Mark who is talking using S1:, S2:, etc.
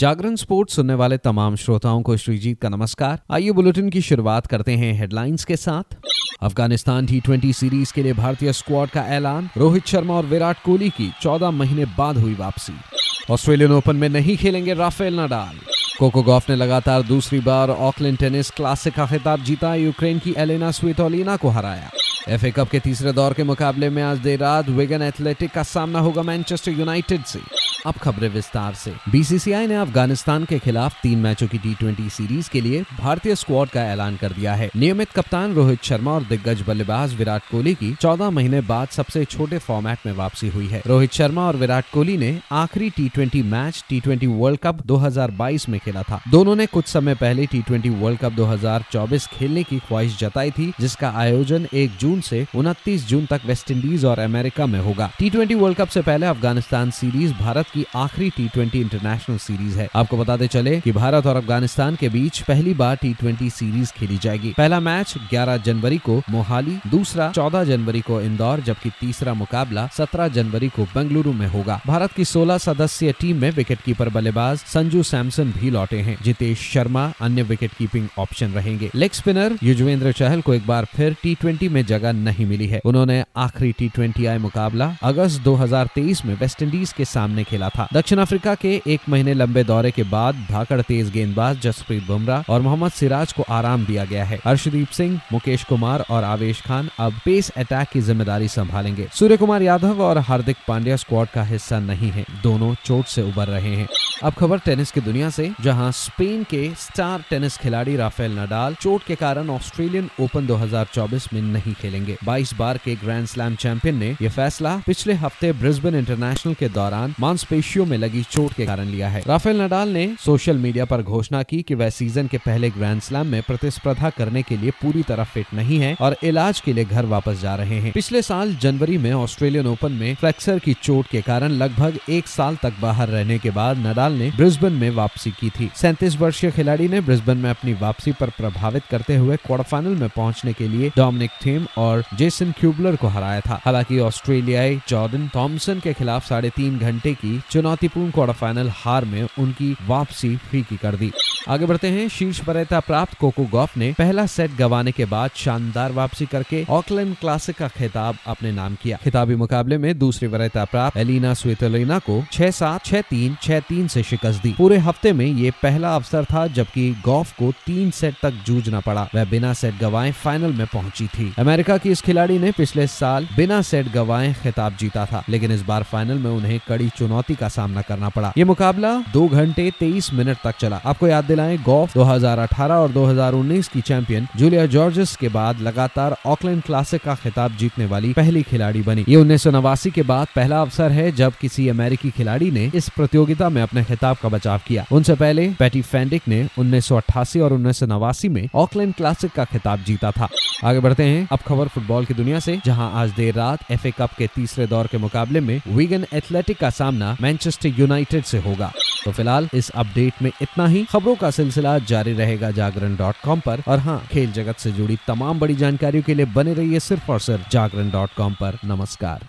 S1: जागरण sports सुनने वाले तमाम श्रोताओं को श्रीजीत का नमस्कार। आइए बुलेटिन की शुरुआत करते हैं हेडलाइंस के साथ। अफ़गानिस्तान टी ट्वेंटी सीरीज़ के लिए भारतीय स्क्वाड का ऐलान, रोहित शर्मा और विराट कोहली की 14 महीने बाद हुई वापसी। ऑस्ट्रेलियन ओपन में नहीं खेलेंगे राफेल नडाल। कोको गॉफ ने लगातार दूसरी बार ऑकलैंड टेनिस क्लासिक का खिताब जीता, यूक्रेन की एलेना स्विटोलिना को हराया। एफए कप के तीसरे दौर के मुकाबले में आज देर रात विगन एथलेटिक का सामना होगा मैनचेस्टर यूनाइटेड से। अब खबरें विस्तार से। बीसीसीआई ने अफ़गानिस्तान के खिलाफ तीन मैचों की टी ट्वेंटी सीरीज़ के लिए भारतीय स्क्वाड का ऐलान कर दिया है। नियमित कप्तान रोहित शर्मा और दिग्गज बल्लेबाज विराट कोहली की चौदह महीने बाद सबसे छोटे फॉर्मेट में वापसी हुई है। रोहित शर्मा और विराट कोहली ने आखिरी T match T world cup 2022 में खेला था। दोनों ने कुछ समय पहले टी वर्ल्ड कप 2024 खेलने की ख्वाहिश जताई थी, जिसका आयोजन एक जून से उनतीस जून तक वेस्ट इंडीज और अमेरिका में होगा। टी वर्ल्ड कप से पहले अफ़गानिस्तान सीरीज़ भारत की आखिरी टी इंटरनेशनल सीरीज़ है। आपको बताते चले कि भारत और अफ़गानिस्तान के बीच पहली बार टी सीरीज़ खेली जाएगी। पहला मैच 11 जनवरी को मोहाली, दूसरा 14 जनवरी को इंदौर, जबकि तीसरा मुकाबला 17 जनवरी को बेंगलुरु में होगा। भारत की 16 सदस्यीय टीम में विकेट कीपर बल्लेबाज संजू सैमसन भी लौटे हैं। जितेश शर्मा अन्य विकेट कीपिंग ऑप्शन रहेंगे। लेग स्पिनर युजवेंद्र चहल को एक बार फिर टी में जगह नहीं मिली है। उन्होंने आखिरी टी आई मुकाबला अगस्त दो हज़ार तेईस में वेस्ट इंडीज के सामने खेला। था। दक्षिण अफ्रीका के एक महीने लंबे दौरे के बाद धाकड़ तेज गेंदबाज जसप्रीत बुमराह और मोहम्मद सिराज को आराम दिया गया है। हर्षदीप सिंह, मुकेश कुमार और आवेश खान अब पेस अटैक की ज़िम्मेदारी संभालेंगे। सूर्य कुमार यादव और हार्दिक पांड्या स्क्वाड का हिस्सा नहीं है। दोनों चोट से उबर रहे हैं। अब खबर टेनिस की दुनिया से, जहाँ स्पेन के स्टार टेनिस खिलाड़ी राफेल नडाल चोट के कारण ऑस्ट्रेलियन ओपन 2024 में नहीं खेलेंगे। 22 बार के ग्रैंड स्लैम चैंपियन ने यह फैसला पिछले हफ़्ते ब्रिस्बेन इंटरनेशनल के दौरान मांसपेशियों में लगी चोट के कारण लिया है। राफेल नडाल ने सोशल मीडिया पर घोषणा की कि वह सीज़न के पहले ग्रैंड स्लैम में प्रतिस्पर्धा करने के लिए पूरी तरह फिट नहीं है और इलाज के लिए घर वापस जा रहे हैं। पिछले साल जनवरी में ऑस्ट्रेलियन ओपन में फ्लेक्सर की चोट के कारण लगभग एक साल तक बाहर रहने के बाद नडाल ने ब्रिस्बेन में वापसी की थी। सैंतीस वर्षीय खिलाड़ी ने ब्रिस्बेन में अपनी वापसी पर प्रभावित करते हुए क्वार्टर फाइनल में पहुँचने के लिए डोमिनिक थीम और जेसन क्यूबलर को हराया था। हालाँकि ऑस्ट्रेलियाई जॉर्डन थॉमसन के खिलाफ साढ़े तीन घंटे की चुनौतीपूर्ण क्वार्टर फाइनल हार में उनकी वापसी फीकी कर दी। आगे बढ़ते हैं, शीर्ष वरीयता प्राप्त कोको गॉफ ने पहला सेट गवाने के बाद शानदार वापसी करके ऑकलैंड क्लासिक का खिताब अपने नाम किया। खिताबी मुकाबले में दूसरी वरीयता प्राप्त एलिना स्वेतोलिना को छह सात, छह तीन छह तीन ऐसी शिकस्त दी। पूरे हफ़्ते में ये पहला अवसर था, जबकि गॉफ को तीन सेट तक जूझना पड़ा। वह बिना सेट गवाए फाइनल में पहुँची थी। अमेरिका की इस खिलाड़ी ने पिछले साल बिना सेट गवाए खिताब जीता था, लेकिन इस बार फाइनल में उन्हें कड़ी चुनौती का सामना करना पड़ा। ये मुकाबला दो घंटे तेईस मिनट तक चला। आपको याद दिलाएँ गॉफ 2018 और 2019 की चैंपियन जूलिया जॉर्जस के बाद लगातार ऑकलैंड क्लासिक का खिताब जीतने वाली पहली खिलाड़ी बनी। ये उन्नीस सौ नवासी के बाद पहला अवसर है जब किसी अमेरिकी खिलाड़ी ने इस प्रतियोगिता में अपने खिताब का बचाव किया। उनसे पहले पैटी फेंडिक ने उन्नीस सौ अट्ठासी और उन्नीस सौ नवासी में ऑकलैंड क्लासिक का खिताब जीता था। आगे बढ़ते हैं। अब खबर फुटबॉल की दुनिया से जहाँ आज देर रात एफए कप के तीसरे दौर के मुकाबले में विगन एथलेटिक का सामना मैनचेस्टर यूनाइटेड से होगा। तो फ़िलहाल इस अपडेट में इतना ही। खबरों का सिलसिला जारी रहेगा जागरण डॉट कॉम आरोप और हाँ खेल जगत से जुड़ी तमाम बड़ी जानकारियों के लिए बने रहिए सिर्फ़ और सिर्फ़ जागरण डॉट कॉम पर। नमस्कार।